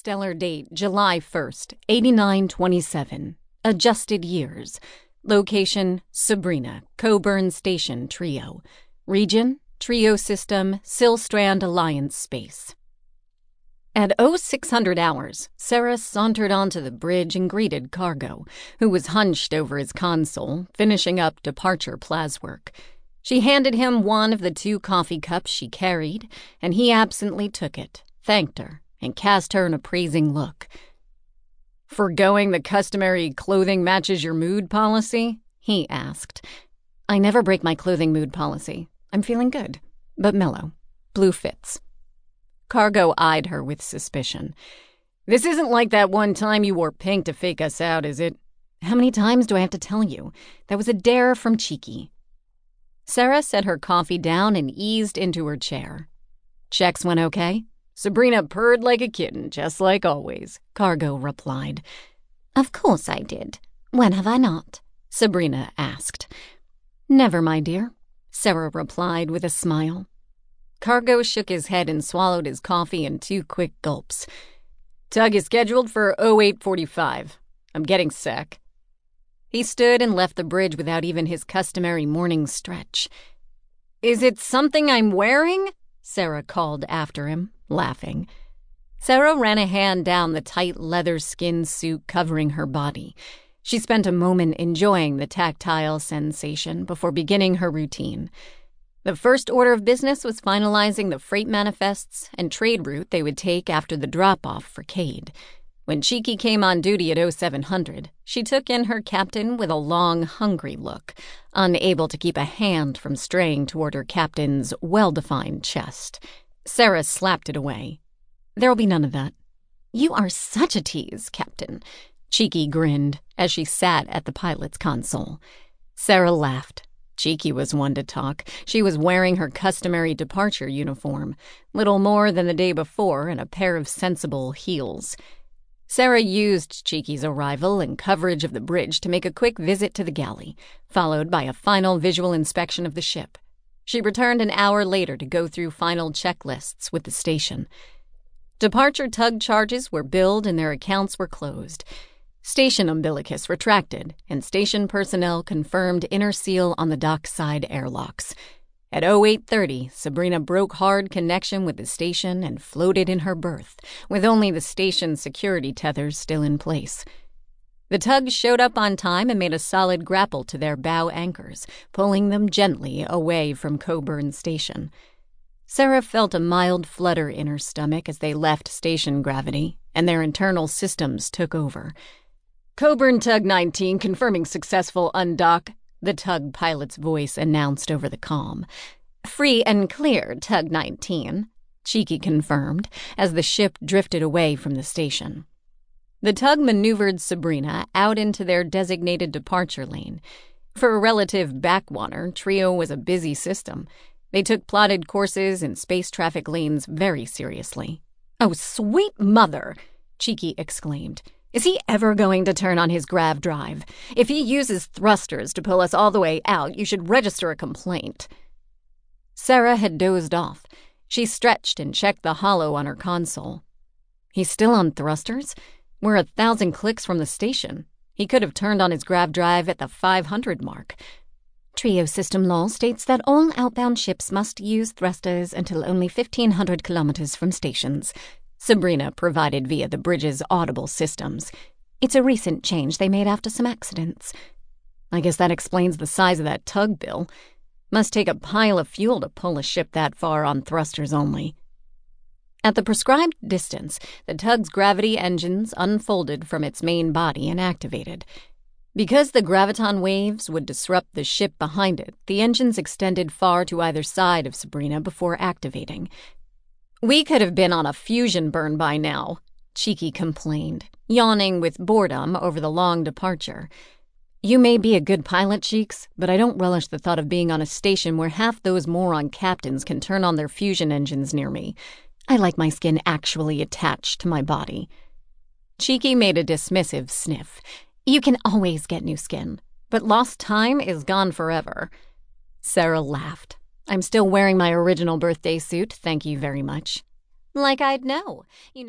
Stellar date July 1st, 8927. Adjusted years. Location Sabrina, Coburn Station Trio. Region Trio System, Silstrand Alliance Space. At 0600 hours, Sera sauntered onto the bridge and greeted Cargo, who was hunched over his console, finishing up departure plaswork. She handed him one of the two coffee cups she carried, and he absently took it, thanked her, and cast her an appraising look. Forgoing the customary clothing matches your mood policy? he asked. I never break my clothing mood policy. I'm feeling good, but mellow. Blue fits. Cargo eyed her with suspicion. This isn't like that one time you wore pink to fake us out, is it? How many times do I have to tell you? That was a dare from Cheeky. Sera set her coffee down and eased into her chair. Checks went okay? Sabrina purred like a kitten, just like always, Cargo replied. Of course I did. When have I not? Sabrina asked. Never, my dear, Sera replied with a smile. Cargo shook his head and swallowed his coffee in two quick gulps. Tug is scheduled for 0845. I'm getting sick. He stood and left the bridge without even his customary morning stretch. Is it something I'm wearing? Sera called after him, laughing. Sera ran a hand down the tight leather skin suit covering her body. She spent a moment enjoying the tactile sensation before beginning her routine. The first order of business was finalizing the freight manifests and trade route they would take after the drop off for Cade. When Cheeky came on duty at 0700, she took in her captain with a long, hungry look, unable to keep a hand from straying toward her captain's well defined chest. Sera slapped it away. There'll be none of that. You are such a tease, Captain. Cheeky grinned as she sat at the pilot's console. Sera laughed. Cheeky was one to talk. She was wearing her customary departure uniform, little more than the day before, and a pair of sensible heels. Sera used Cheeky's arrival and coverage of the bridge to make a quick visit to the galley, followed by a final visual inspection of the ship. She returned an hour later to go through final checklists with the station. Departure tug charges were billed and their accounts were closed. Station umbilicus retracted, and station personnel confirmed inner seal on the dockside airlocks. At 0830, Sabrina broke hard connection with the station and floated in her berth, with only the station's security tethers still in place. The tug showed up on time and made a solid grapple to their bow anchors, pulling them gently away from Coburn Station. Sera felt a mild flutter in her stomach as they left station gravity, and their internal systems took over. Coburn Tug 19 confirming successful undock, the tug pilot's voice announced over the com. Free and clear, Tug 19, Cheeky confirmed as the ship drifted away from the station. The tug maneuvered Sabrina out into their designated departure lane. For a relative backwater, Trio was a busy system. They took plotted courses and space traffic lanes very seriously. Oh, sweet mother! Cheeky exclaimed. Is he ever going to turn on his grav drive? If he uses thrusters to pull us all the way out, you should register a complaint. Sera had dozed off. She stretched and checked the holo on her console. He's still on thrusters? We're a thousand clicks from the station. He could have turned on his grav drive at the 500 mark. Trio system law states that all outbound ships must use thrusters until only 1500 kilometers from stations. Sabrina provided via the bridge's audible systems. It's a recent change they made after some accidents. I guess that explains the size of that tug bill. Must take a pile of fuel to pull a ship that far on thrusters only. At the prescribed distance, the tug's gravity engines unfolded from its main body and activated. Because the graviton waves would disrupt the ship behind it, the engines extended far to either side of Sabrina before activating. We could have been on a fusion burn by now, Cheeky complained, yawning with boredom over the long departure. You may be a good pilot, Cheeks, but I don't relish the thought of being on a station where half those moron captains can turn on their fusion engines near me. I like my skin actually attached to my body. Cheeky made a dismissive sniff. You can always get new skin, but lost time is gone forever. Sera laughed. I'm still wearing my original birthday suit, thank you very much. Like I'd know. You never